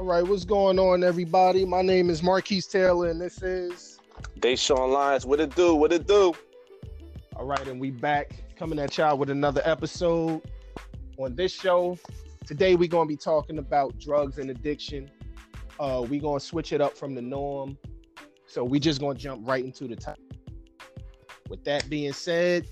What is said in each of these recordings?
All right, what's going on, everybody? My name is Marquise Taylor, and this is Deshaun Lyons. What it do? What it do? All right, and we back coming at y'all with another episode on this show. Today we're gonna be talking about drugs and addiction. Uh, we gonna switch it up from the norm, so we just gonna jump right into the top. With that being said,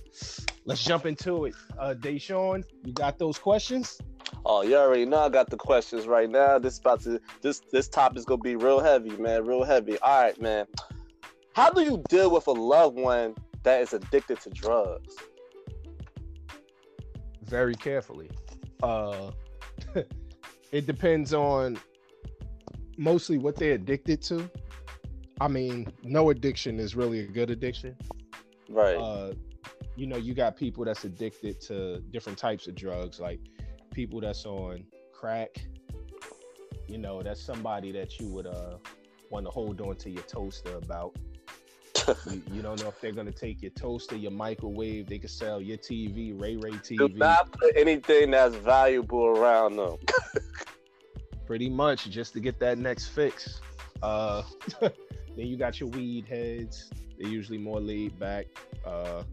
let's jump into it. Uh, Deshaun, you got those questions? Oh, you already know I got the questions right now. This about to this this topic's gonna be real heavy, man. Real heavy. All right, man. How do you deal with a loved one that is addicted to drugs? Very carefully. Uh, it depends on mostly what they're addicted to. I mean, no addiction is really a good addiction. Right. Uh, you know, you got people that's addicted to different types of drugs, like people that's on crack. You know, that's somebody that you would uh want to hold on to your toaster about. you, you, don't know if they're gonna take your toaster, your microwave. They could sell your TV, Ray Ray TV. Do not put anything that's valuable around them. Pretty much, just to get that next fix. Uh, then you got your weed heads. They're usually more laid back. Uh,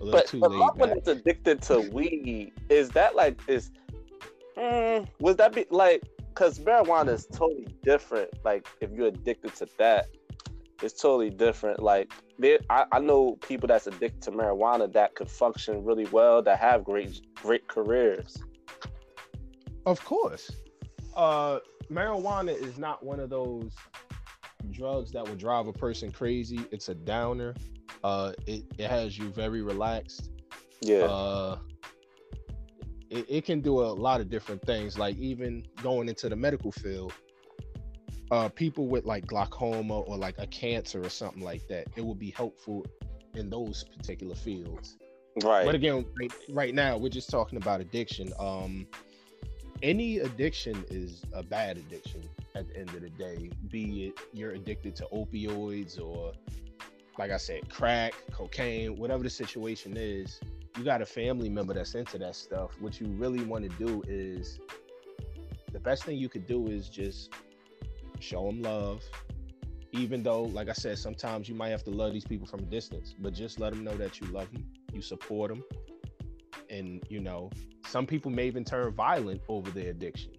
a little but, too but laid back. that's addicted to weed, is that like is? Mm, would that be like? Because marijuana is totally different. Like if you're addicted to that, it's totally different. Like there, I, I know people that's addicted to marijuana that could function really well, that have great great careers. Of course, uh, marijuana is not one of those drugs that will drive a person crazy. It's a downer. Uh, it, it has you very relaxed. Yeah. Uh, it, it can do a lot of different things, like even going into the medical field. Uh, people with like glaucoma or like a cancer or something like that, it would be helpful in those particular fields. Right. But again, right, right now we're just talking about addiction. Um, any addiction is a bad addiction at the end of the day. Be it you're addicted to opioids or like I said, crack, cocaine, whatever the situation is, you got a family member that's into that stuff. What you really want to do is the best thing you could do is just show them love. Even though, like I said, sometimes you might have to love these people from a distance, but just let them know that you love them, you support them. And, you know, some people may even turn violent over their addiction.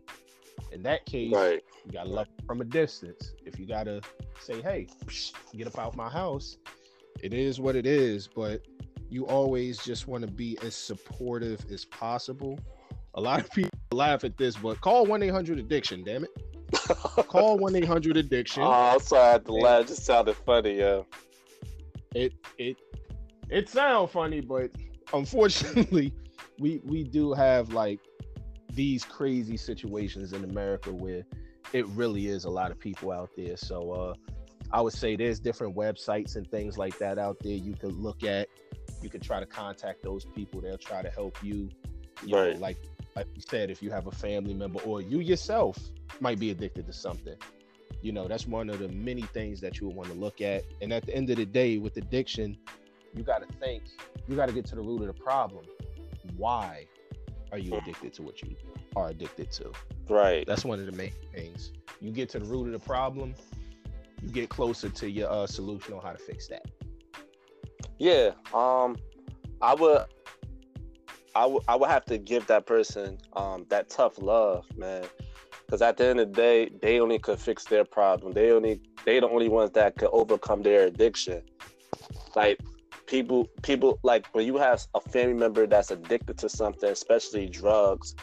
In that case, right. you got to love from a distance. If you got to say, hey, get up out my house, it is what it is. But you always just want to be as supportive as possible. A lot of people laugh at this, but call 1 800 addiction, damn it. call 1 800 addiction. Oh, I'm sorry, I had to laugh. It just sounded funny, yeah. It, it, it sounds funny, but unfortunately, we we do have like these crazy situations in America where it really is a lot of people out there. So uh, I would say there's different websites and things like that out there you could look at. You could try to contact those people. They'll try to help you. you right. Know, like like you said, if you have a family member or you yourself might be addicted to something. You know, that's one of the many things that you would want to look at. And at the end of the day, with addiction, you got to think, you got to get to the root of the problem. Why are you addicted to what you are addicted to? Right. That's one of the main things. You get to the root of the problem, you get closer to your uh, solution on how to fix that. Yeah. Um, I would. I would, I would have to give that person um, that tough love, man. Because at the end of the day, they only could fix their problem. They only they the only ones that could overcome their addiction. Like people people like when you have a family member that's addicted to something especially drugs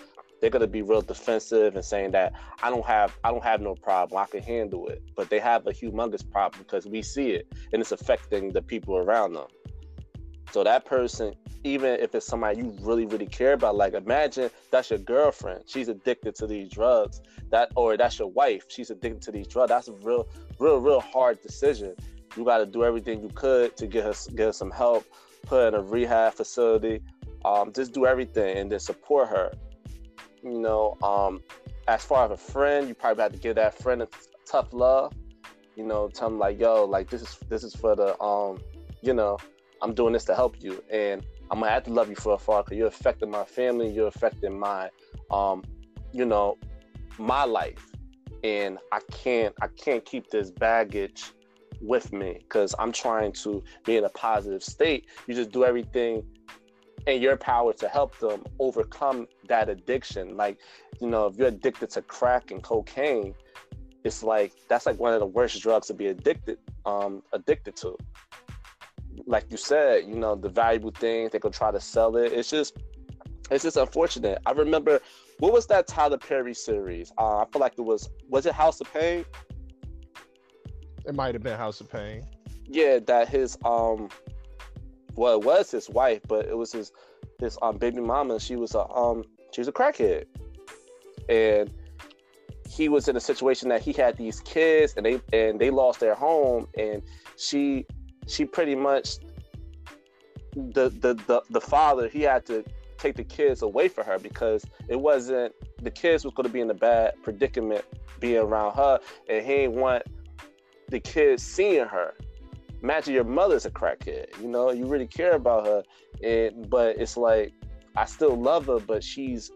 they're going to be real defensive and saying that i don't have i don't have no problem i can handle it. But they have a humongous problem because we see it and it's affecting the people around them. So that person even if it's somebody you really really care about like imagine that's your girlfriend. She's addicted to these drugs that or that's your wife. She's addicted to these drugs. That's a real real real hard decision. You got to do everything you could to get her get her some help, put in a rehab facility, um, just do everything and then support her. You know, um, as far as a friend, you probably have to give that friend a tough love. You know, tell them like, yo, like this is this is for the um, you know, I'm doing this to help you, and I'm gonna have to love you for a far because you're affecting my family, you're affecting my, um, you know, my life and I can't I can't keep this baggage with me because I'm trying to be in a positive state. You just do everything in your power to help them overcome that addiction. Like, you know, if you're addicted to crack and cocaine, it's like that's like one of the worst drugs to be addicted um addicted to. Like you said, you know, the valuable things they could try to sell it. It's just it's just unfortunate. I remember what was that Tyler Perry series? Uh, I feel like it was was it House of Payne? It might have been House of Payne. Yeah, that his um well it was his wife, but it was his his um baby mama. She was a um she was a crackhead. And he was in a situation that he had these kids and they and they lost their home and she she pretty much the the the, the father he had to take the kids away from her because it wasn't the kids was going to be in a bad predicament being around her and he didn't want the kids seeing her imagine your mother's a crackhead you know you really care about her and but it's like i still love her but she's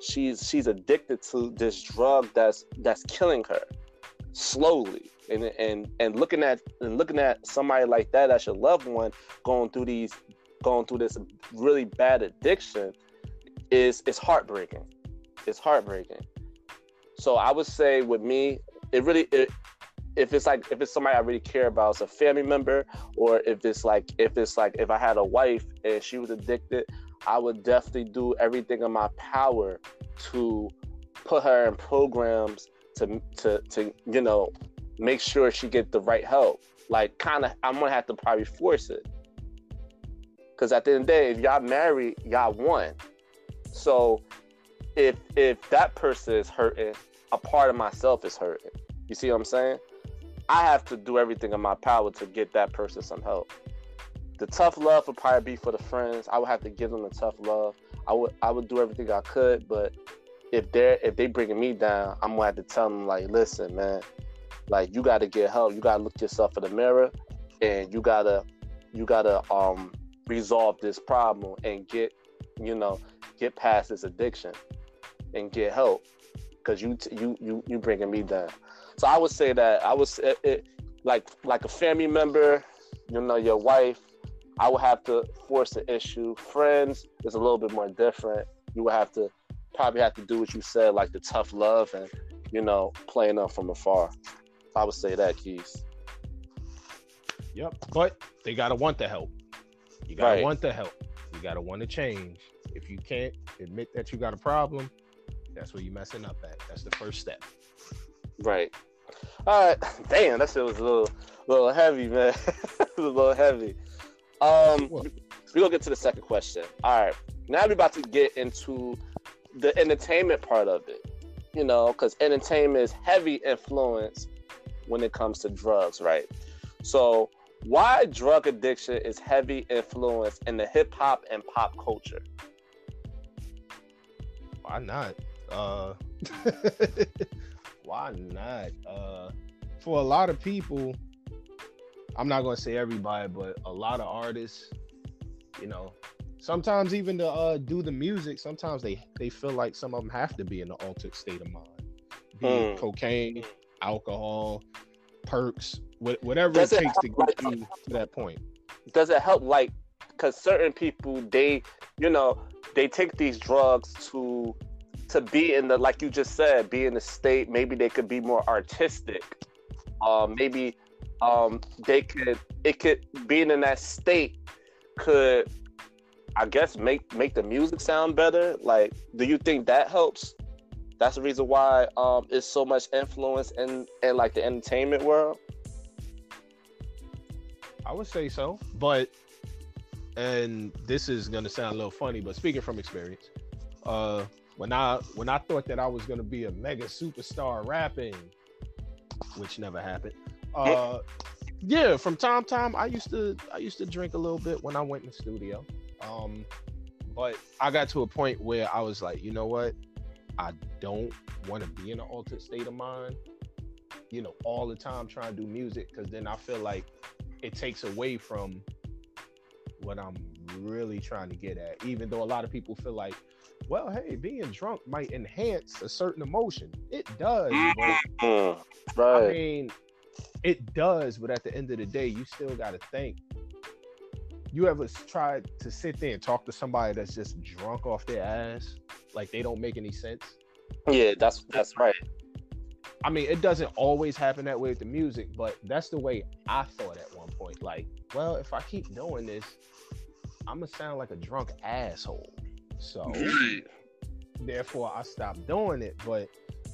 she's she's addicted to this drug that's that's killing her slowly and and and looking at and looking at somebody like that as your loved one going through these going through this really bad addiction is is heartbreaking. It's heartbreaking. So I would say with me, it really it, if it's like if it's somebody I really care about, it's a family member, or if it's like if it's like if I had a wife and she was addicted, I would definitely do everything in my power to put her in programs to to to you know make sure she get the right help. Like kind of I'm gonna have to probably force it because at the end of the day, if y'all married, y'all won. So if if that person is hurting, a part of myself is hurting. You see what I'm saying? I have to do everything in my power to get that person some help. The tough love would probably be for the friends. I would have to give them the tough love. I would I would do everything I could, but if they're if they bringing me down, I'm gonna have to tell them like, listen, man, like you got to get help. You got to look yourself in the mirror, and you gotta you gotta um resolve this problem and get, you know, get past this addiction and get help because you you you you bringing me down. So I would say that I was it, it, like like a family member, you know, your wife. I would have to force the issue. Friends is a little bit more different. You would have to probably have to do what you said, like the tough love and you know playing up from afar. I would say that, Keys. Yep, but they gotta want the help. You gotta right. want the help. You gotta want to change. If you can't admit that you got a problem, that's where you're messing up at. That's the first step. Right. All right. Damn, that shit was a little, little heavy, man. it was a little heavy. Um, what? we gonna get to the second question. All right. Now we're about to get into the entertainment part of it. You know, because entertainment is heavy influence when it comes to drugs, right? So why drug addiction is heavy influence in the hip hop and pop culture. Why not? Uh, why not? Uh, for a lot of people, I'm not gonna say everybody, but a lot of artists, you know, sometimes even to uh, do the music, sometimes they they feel like some of them have to be in an altered state of mind, be mm. cocaine, alcohol, perks, whatever does it takes to get like, you to that point. Does it help, like, because certain people they, you know, they take these drugs to to be in the like you just said, be in the state. Maybe they could be more artistic. Uh, maybe um, they could it could being in that state could I guess make make the music sound better. Like, do you think that helps? That's the reason why um, it's so much influence in in like the entertainment world. I would say so, but and this is gonna sound a little funny, but speaking from experience, uh, when I when I thought that I was gonna be a mega superstar rapping, which never happened. Uh, yeah, from time to time, I used to I used to drink a little bit when I went in the studio. Um, but I got to a point where I was like, you know what, I don't want to be in an altered state of mind, you know, all the time trying to do music because then I feel like it takes away from what I'm really trying to get at. Even though a lot of people feel like, well, hey, being drunk might enhance a certain emotion. It does. Mm, right. I mean, it does, but at the end of the day, you still got to think. You ever tried to sit there and talk to somebody that's just drunk off their ass, like they don't make any sense? Yeah, that's that's right. I mean, it doesn't always happen that way with the music, but that's the way I thought at one point. Like, well, if I keep doing this, I'm gonna sound like a drunk asshole. So, therefore, I stopped doing it. But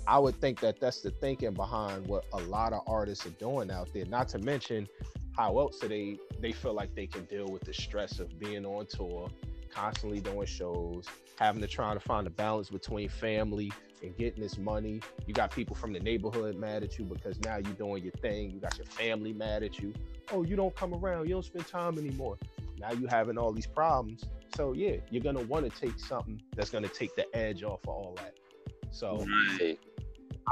I would think that that's the thinking behind what a lot of artists are doing out there. Not to mention, how else do they they feel like they can deal with the stress of being on tour, constantly doing shows, having to try to find a balance between family and getting this money. You got people from the neighborhood mad at you because now you're doing your thing. You got your family mad at you. Oh, you don't come around. You don't spend time anymore. Now you're having all these problems. So yeah, you're gonna want to take something that's gonna take the edge off of all that. So Right.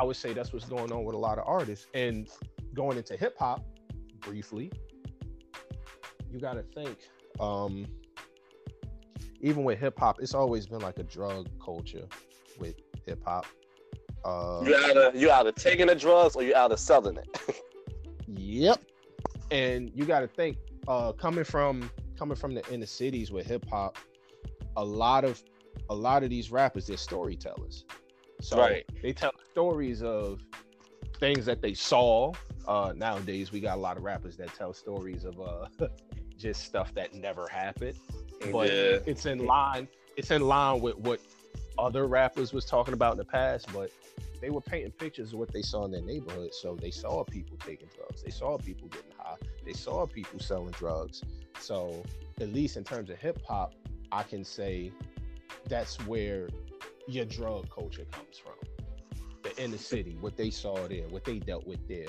I would say that's what's going on with a lot of artists. And going into hip hop briefly, you got to think. Um, even with hip hop, it's always been like a drug culture with hip hop. Uh, You either you either taking the drugs or you either selling it. Yep. And you got to think, uh, coming from coming from the inner cities with hip hop, a lot of a lot of these rappers, they're storytellers. So Right. they tell stories of things that they saw. Uh, nowadays, we got a lot of rappers that tell stories of uh, just stuff that never happened. But Yeah. it's in line. It's in line with what other rappers was talking about in the past. But they were painting pictures of what they saw in their neighborhood. So they saw people taking drugs. They saw people getting high. They saw people selling drugs. So at least in terms of hip hop, I can say that's where your drug culture comes from. The inner city, what they saw there, what they dealt with there,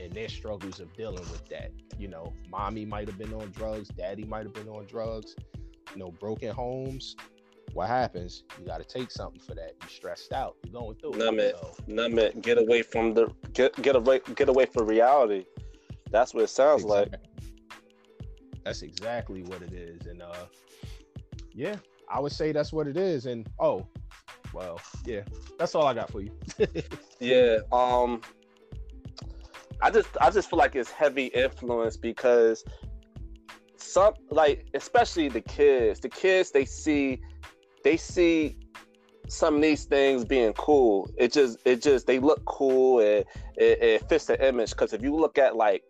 and their struggles of dealing with that. You know, mommy might have been on drugs, daddy might have been on drugs, you know, broken homes. What happens? You got to take something for that. You're stressed out. You're going through Nah, it. So, Nah, man, get away from the get get away get away from reality. That's what it sounds like. That's exactly what it is. And uh yeah, I would say that's what it is. And oh, well, yeah, that's all I got for you. Yeah. Um I just I just feel like it's heavy influence because some like especially the kids, the kids they see they see some of these things being cool. It just it just they look cool and it, it fits the image. Cause if you look at like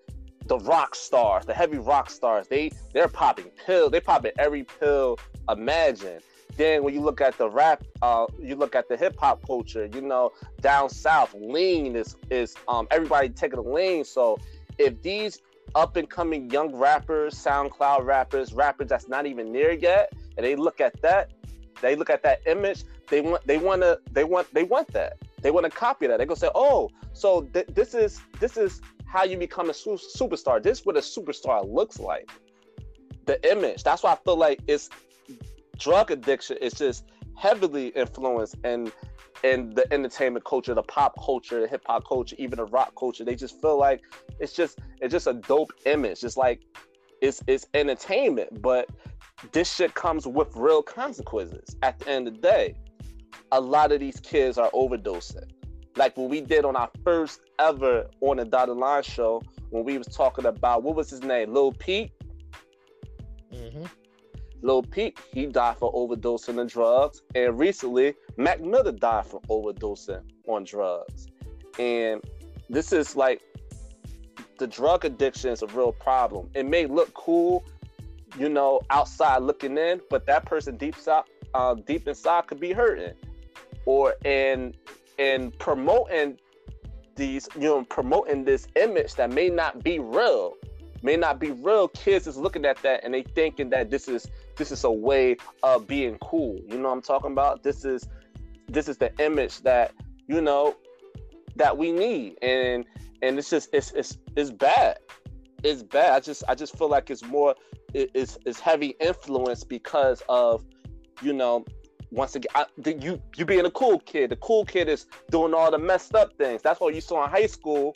the rock stars, the heavy rock stars, they they're popping pills, they popping every pill imagine. Then when you look at the rap, uh, you look at the hip hop culture, you know, down south, lean is is um everybody taking a lean. So if these up and coming young rappers, SoundCloud rappers, rappers that's not even near yet, and they look at that, they look at that image, they want they want to they want they want that. They want to copy that. They go say, "Oh, so th- this is this is how you become a su- superstar. This is what a superstar looks like." The image. That's why I feel like it's drug addiction It's just heavily influenced in in the entertainment culture, the pop culture, the hip hop culture, even the rock culture. They just feel like it's just it's just a dope image. It's like it's it's entertainment, but this shit comes with real consequences at the end of the day. A lot of these kids are overdosing. Like what we did on our first ever on the dotted line show, when we was talking about what was his name, Lil Pete. mm-hmm. Lil Peep, he died for overdosing on drugs. And recently, Mac Miller died from overdosing on drugs. And this is like the drug addiction is a real problem. It may look cool, you know, outside looking in, but that person deep inside, uh, deep inside could be hurting. Or in in promoting these, you know, promoting this image that may not be real may not be real. Kids is looking at that and they thinking that this is this is a way of being cool. You know what I'm talking about? This is this is the image that you know that we need, and and it's just it's it's it's bad. It's bad. I just I just feel like it's more it, it's it's heavy influence because of you know once again I, the, you you being a cool kid. The cool kid is doing all the messed up things. That's what you saw in high school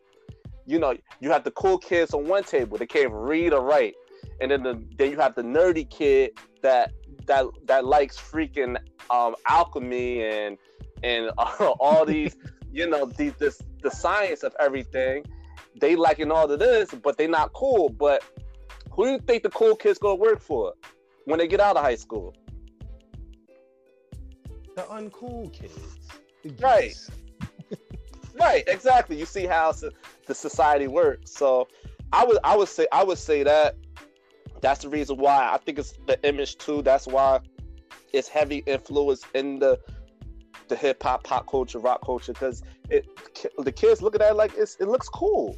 you know, you have the cool kids on one table, they can't read or write. And then the, then you have the nerdy kid that that that likes freaking um, alchemy and and uh, all these you know the this the science of everything. They liking all of this, but they not cool. But who do you think the cool kids gonna work for when they get out of high school? The uncool kids. The right. right. Exactly. You see how the society works. So I would I would say I would say that that's the reason why I think it's the image too. That's why it's heavy influence in the the hip hop, pop culture, rock culture, because it the kids look at that like it's it looks cool,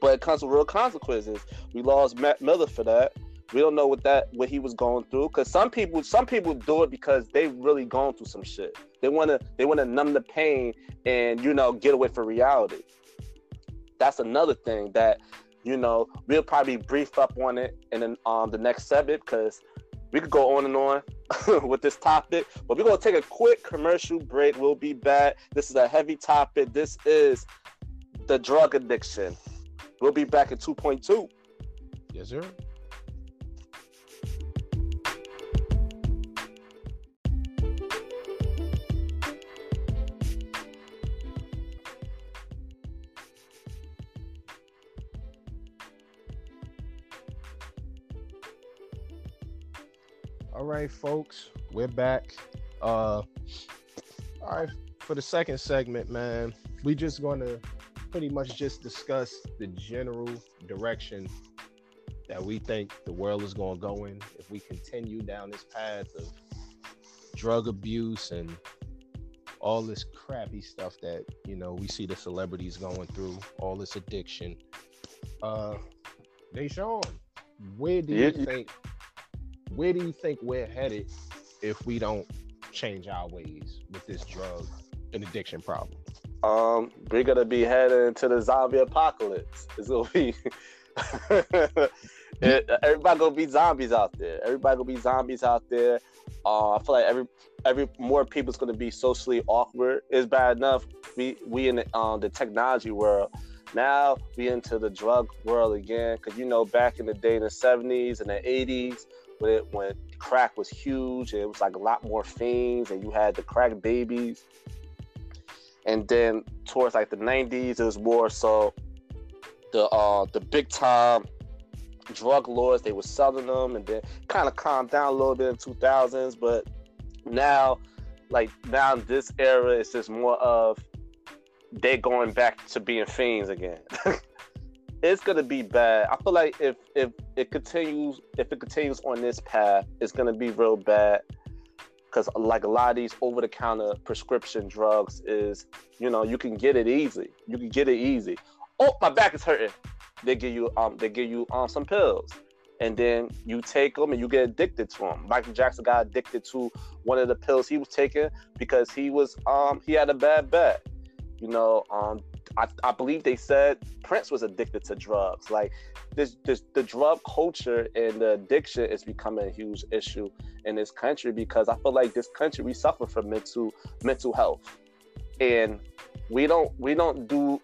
but it comes with real consequences. We lost Mac Miller for that. We don't know what that what he was going through because some people some people do it because they really going through some shit. They wanna they wanna numb the pain and you know get away from reality. That's another thing that you know we'll probably brief up on it in an, um, the next segment because we could go on and on with this topic, but we're gonna take a quick commercial break. We'll be back. This is a heavy topic. This is the drug addiction. We'll be back at 2.2. Yes, sir. All right, folks, we're back. Uh, all right, for the second segment, man, we just going to pretty much just discuss the general direction that we think the world is going to go in if we continue down this path of drug abuse and all this crappy stuff that you know we see the celebrities going through, all this addiction. Uh, they Deshaun, where do you think where do you think we're headed if we don't change our ways with this drug and addiction problem? Um, we're gonna be heading into the zombie apocalypse. It's gonna be it, everybody gonna be zombies out there. Everybody gonna be zombies out there. Uh, I feel like every every more people's gonna be socially awkward. It's bad enough we we in the, um, the technology world. Now we into the drug world again, because you know back in the day in the seventies and the eighties, when it, when crack was huge it was like a lot more fiends and you had the crack babies and then towards like the 90s it was more so the uh the big time drug lords they were selling them and then kind of calmed down a little bit in 2000s but now like now in this era it's just more of they going back to being fiends again it's gonna be bad. I feel like if if it continues if it continues on this path, it's gonna be real bad. Cause like a lot of these over the counter prescription drugs is, you know, you can get it easy. You can get it easy. Oh, my back is hurting. They give you um they give you um some pills. And then you take them and you get addicted to them. Michael Jackson got addicted to one of the pills he was taking because he was um he had a bad back. You know, um I, I believe they said Prince was addicted to drugs. Like this, this, the drug culture and the addiction is becoming a huge issue in this country because I feel like this country we suffer from mental mental health, and we don't we don't do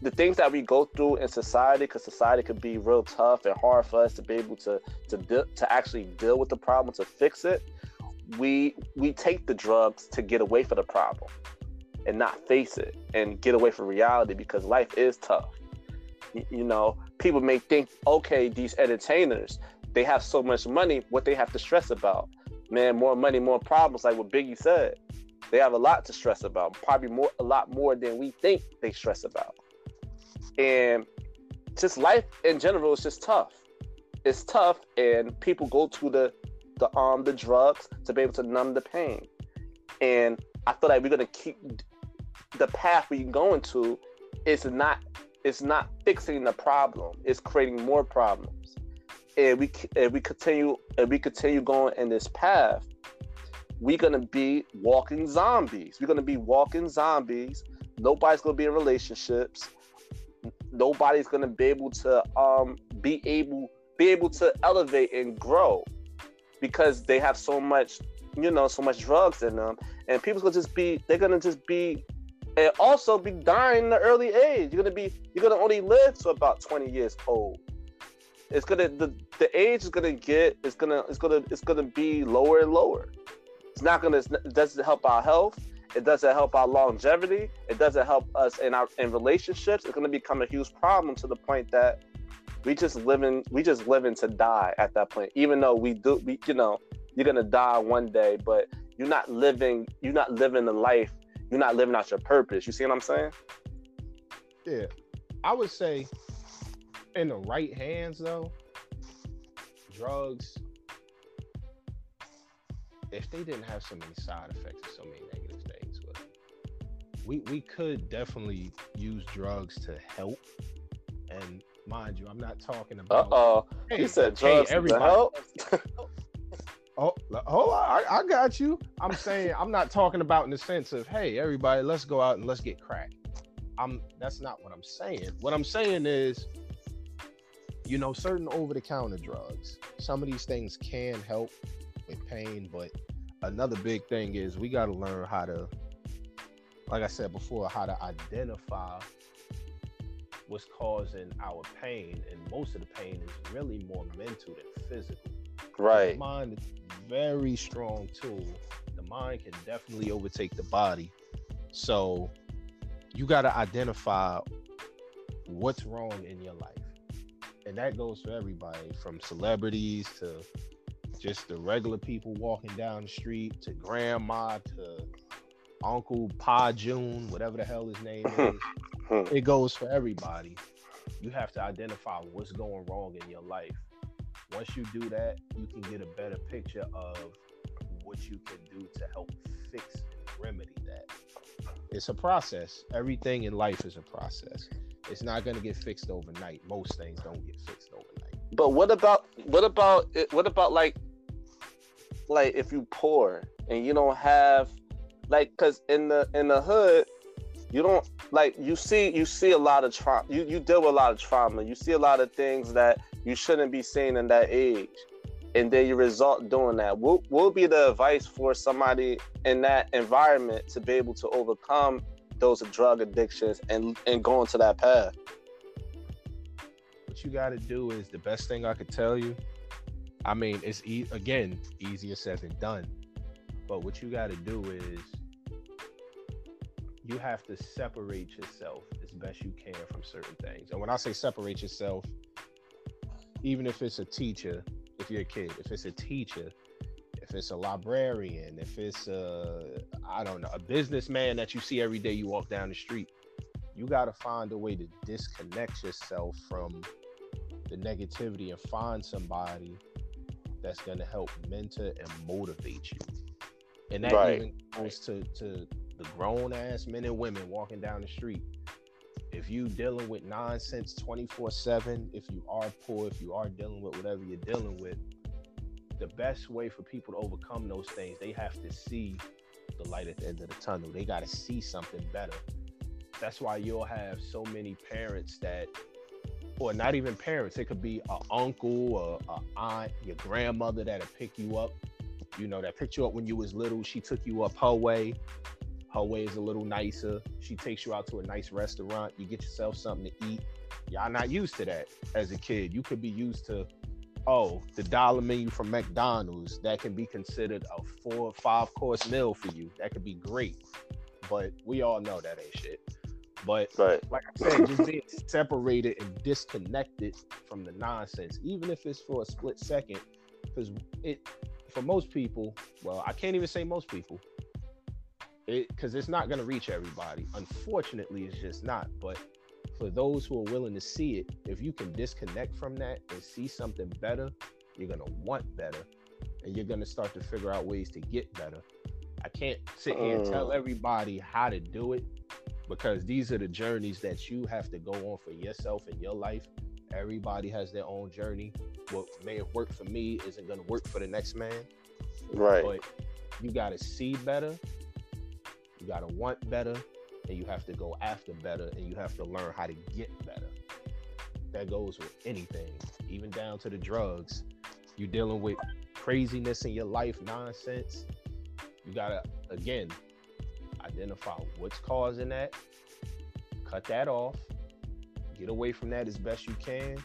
the things that we go through in society because society could be real tough and hard for us to be able to to to actually deal with the problem to fix it. We we take the drugs to get away from the problem and not face it and get away from reality because life is tough. You, know, people may think, okay, these entertainers, they have so much money, what they have to stress about. Man, more money, more problems, like what Biggie said. They have a lot to stress about, probably more a lot more than we think they stress about. And just life in general is just tough. It's tough and people go to the the um the drugs to be able to numb the pain. And I feel like we're gonna keep the path we're going to is not it's not fixing the problem it's creating more problems. And we and we continue and we continue going in this path we're gonna be walking zombies. We're gonna be walking zombies. Nobody's gonna be in relationships. Nobody's gonna be able to um be able be able to elevate and grow because they have so much you know so much drugs in them. And people's gonna just be they're gonna just be and also be dying in the early age. You're gonna be you're gonna only live to about 20 years old. it's gonna the, the age is gonna get it's gonna it's gonna it's gonna be lower and lower. It's not gonna it doesn't help our health. It doesn't help our longevity. It doesn't help us in our in relationships. It's gonna become a huge problem to the point that we just living we just living to die at that point. Even though we do we you know you're gonna die one day, but you're not living you're not living the life. You're not living out your purpose. You see what I'm saying? Yeah, I would say in the right hands though, drugs. If they didn't have so many side effects and so many negative things, but we we could definitely use drugs to help. And mind you, I'm not talking about. Uh oh, Hey, he said hey, drugs to help. Oh, on. I, I got you. I'm saying I'm not talking about in the sense of, hey, everybody, let's go out and let's get crack. I'm that's not what I'm saying. What I'm saying is, you know, certain over-the-counter drugs. Some of these things can help with pain, but another big thing is we got to learn how to, like I said before, how to identify what's causing our pain, and most of the pain is really more mental than physical. Right. The mind is very strong tool. The mind can definitely overtake the body. So you got to identify what's wrong in your life. And that goes for everybody from celebrities to just the regular people walking down the street to grandma to Uncle Pa June, whatever the hell his name is. It goes for everybody. You have to identify what's going wrong in your life. Once you do that, you can get a better picture of what you can do to help fix and remedy that. It's a process. Everything in life is a process. It's not going to get fixed overnight. Most things don't get fixed overnight. But what about what about what about like like if you poor and you don't have like because in the in the hood you don't like you see you see a lot of trauma you, you deal with a lot of trauma you see a lot of things that you shouldn't be seeing in that age and then you result doing that what will be the advice for somebody in that environment to be able to overcome those drug addictions and and go into that path What you got to do is the best thing I could tell you. I mean, it's e- again easier said than done. But what you got to do is you have to separate yourself as best you can from certain things. And when I say separate yourself, even if it's a teacher, if you're a kid, if it's a teacher, if it's a librarian, if it's a I don't know, a businessman that you see every day you walk down the street, you got to find a way to disconnect yourself from the negativity and find somebody that's going to help mentor and motivate you. And that Right. even goes to, to the grown ass men and women walking down the street. If you dealing with nonsense 24 7, if you are poor, if you are dealing with whatever you're dealing with, the best way for people to overcome those things, they have to see the light at the end of the tunnel. They got to see something better. That's why you'll have so many parents that, or not even parents, it could be an uncle or a aunt, your grandmother that'll pick you up. You know, that picked you up when you was little. She took you up her way. Her way is a little nicer. She takes you out to a nice restaurant. You get yourself something to eat. Y'all not used to that as a kid. You could be used to, oh, the dollar menu from McDonald's. That can be considered a four or five course meal for you. That could be great. But we all know that ain't shit. But right like I said, just being separated and disconnected from the nonsense, even if it's for a split second, because it for most people, well, I can't even say most people, it because it's not gonna reach everybody. Unfortunately, it's just not. But for those who are willing to see it, if you can disconnect from that and see something better, you're gonna want better, and you're gonna start to figure out ways to get better. I can't sit here and tell Mm. everybody how to do it because these are the journeys that you have to go on for yourself in your life. Everybody has their own journey. What may have worked for me isn't going to work for the next man. right But you got to see better, you got to want better, and you have to go after better, and you have to learn how to get better. That goes with anything, even down to the drugs. You're dealing with craziness in your life, nonsense. You got to, again, identify what's causing that, cut that off, get away from that as best you can,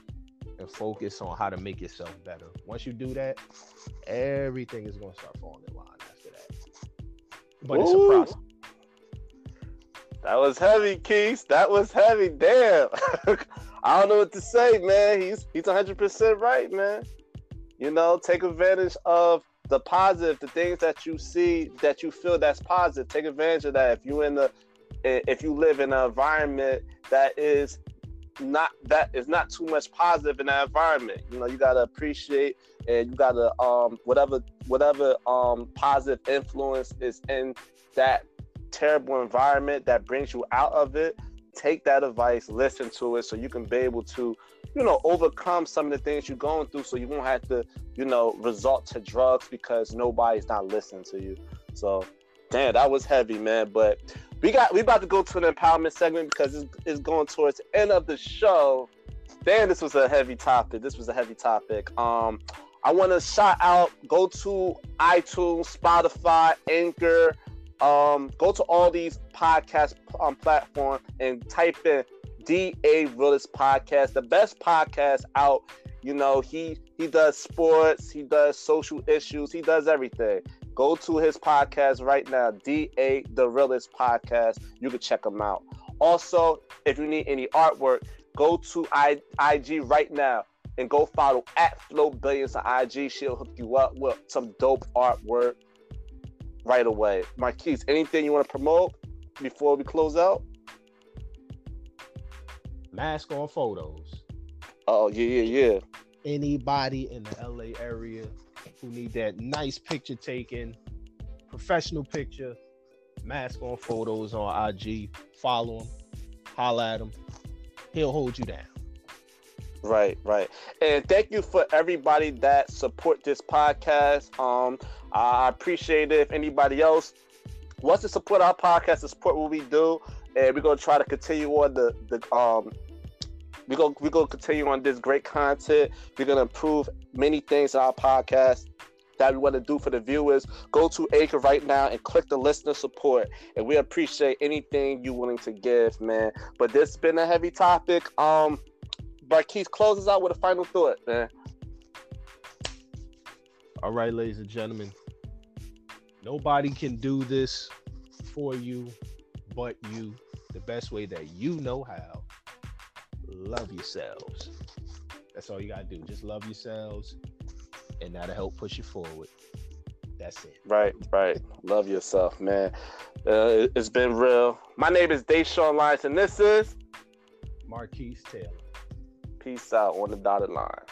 and focus on how to make yourself better. Once you do that, everything is gonna start falling in line after that. But Ooh. it's a process. That was heavy, Keith. That was heavy. Damn. I don't know what to say, man. He's he's 100% right, man. You know, take advantage of the positive, the things that you see that you feel that's positive. Take advantage of that. If you in the if you live in an environment that is not that is not too much positive in that environment. You know, you gotta appreciate and you gotta um whatever whatever um positive influence is in that terrible environment that brings you out of it. Take that advice, listen to it, so you can be able to, you know, overcome some of the things you're going through, so you won't have to, you know, resort to drugs because nobody's not listening to you. So, damn, that was heavy, man. But we got we about to go to an empowerment segment because it's, it's going towards the end of the show. Damn, this was a heavy topic. This was a heavy topic. Um, I want to shout out. Go to iTunes, Spotify, Anchor. Um, go to all these podcast um, platforms and type in DA Realist Podcast, the best podcast out. You know, he he does sports, he does social issues, he does everything. Go to his podcast right now, DA The Realist Podcast. You can check him out. Also, if you need any artwork, go to I, IG right now and go follow at Flow Billions on IG. She'll hook you up with some dope artwork right away. Marquise, anything you want to promote before we close out? Mask on photos. Oh yeah, yeah, yeah. Anybody in the LA area who need that nice picture taken, professional picture, mask on photos on IG. Follow him, holla at him. He'll hold you down. Right, right. And thank you for everybody that support this podcast. Um, I appreciate it. If anybody else wants to support our podcast to support what we do, and we're gonna try to continue on the the um we're gonna we're gonna continue on this great content. We're gonna improve many things in our podcast that we want to do for the viewers. Go to Anchor right now and click the listener support. And we appreciate anything you're willing to give, man. But this has been a heavy topic. Um Keith closes out with a final thought, man. All right, ladies and gentlemen. Nobody can do this for you but you the best way that you know how love yourselves. That's all you gotta do. Just love yourselves, and that'll help push you forward. That's it. Right, right. Love yourself, man. Uh, it's been real. My name is Deshaun Lyons, and this is Marquise Taylor. Peace out on the dotted line.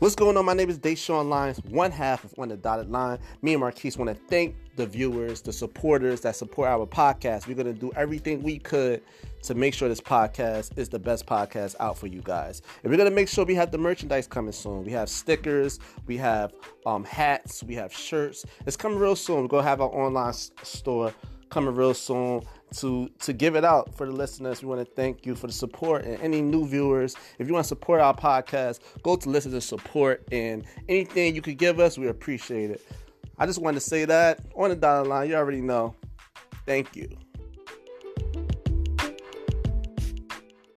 What's going on? My name is Deshaun Lyons, one half of On the Dotted Line. Me and Marquise want to thank the viewers, the supporters that support our podcast. We're going to do everything we could to make sure this podcast is the best podcast out for you guys. And we're going to make sure we have the merchandise coming soon. We have stickers, we have um, hats, we have shirts. It's coming real soon. We're going to have our online store coming real soon to to give it out for the listeners. We want to thank you for the support and any new viewers. If you want to support our podcast, go to listen to support and anything you could give us, we appreciate it. I just wanted to say that on the dollar line. You already know. Thank you.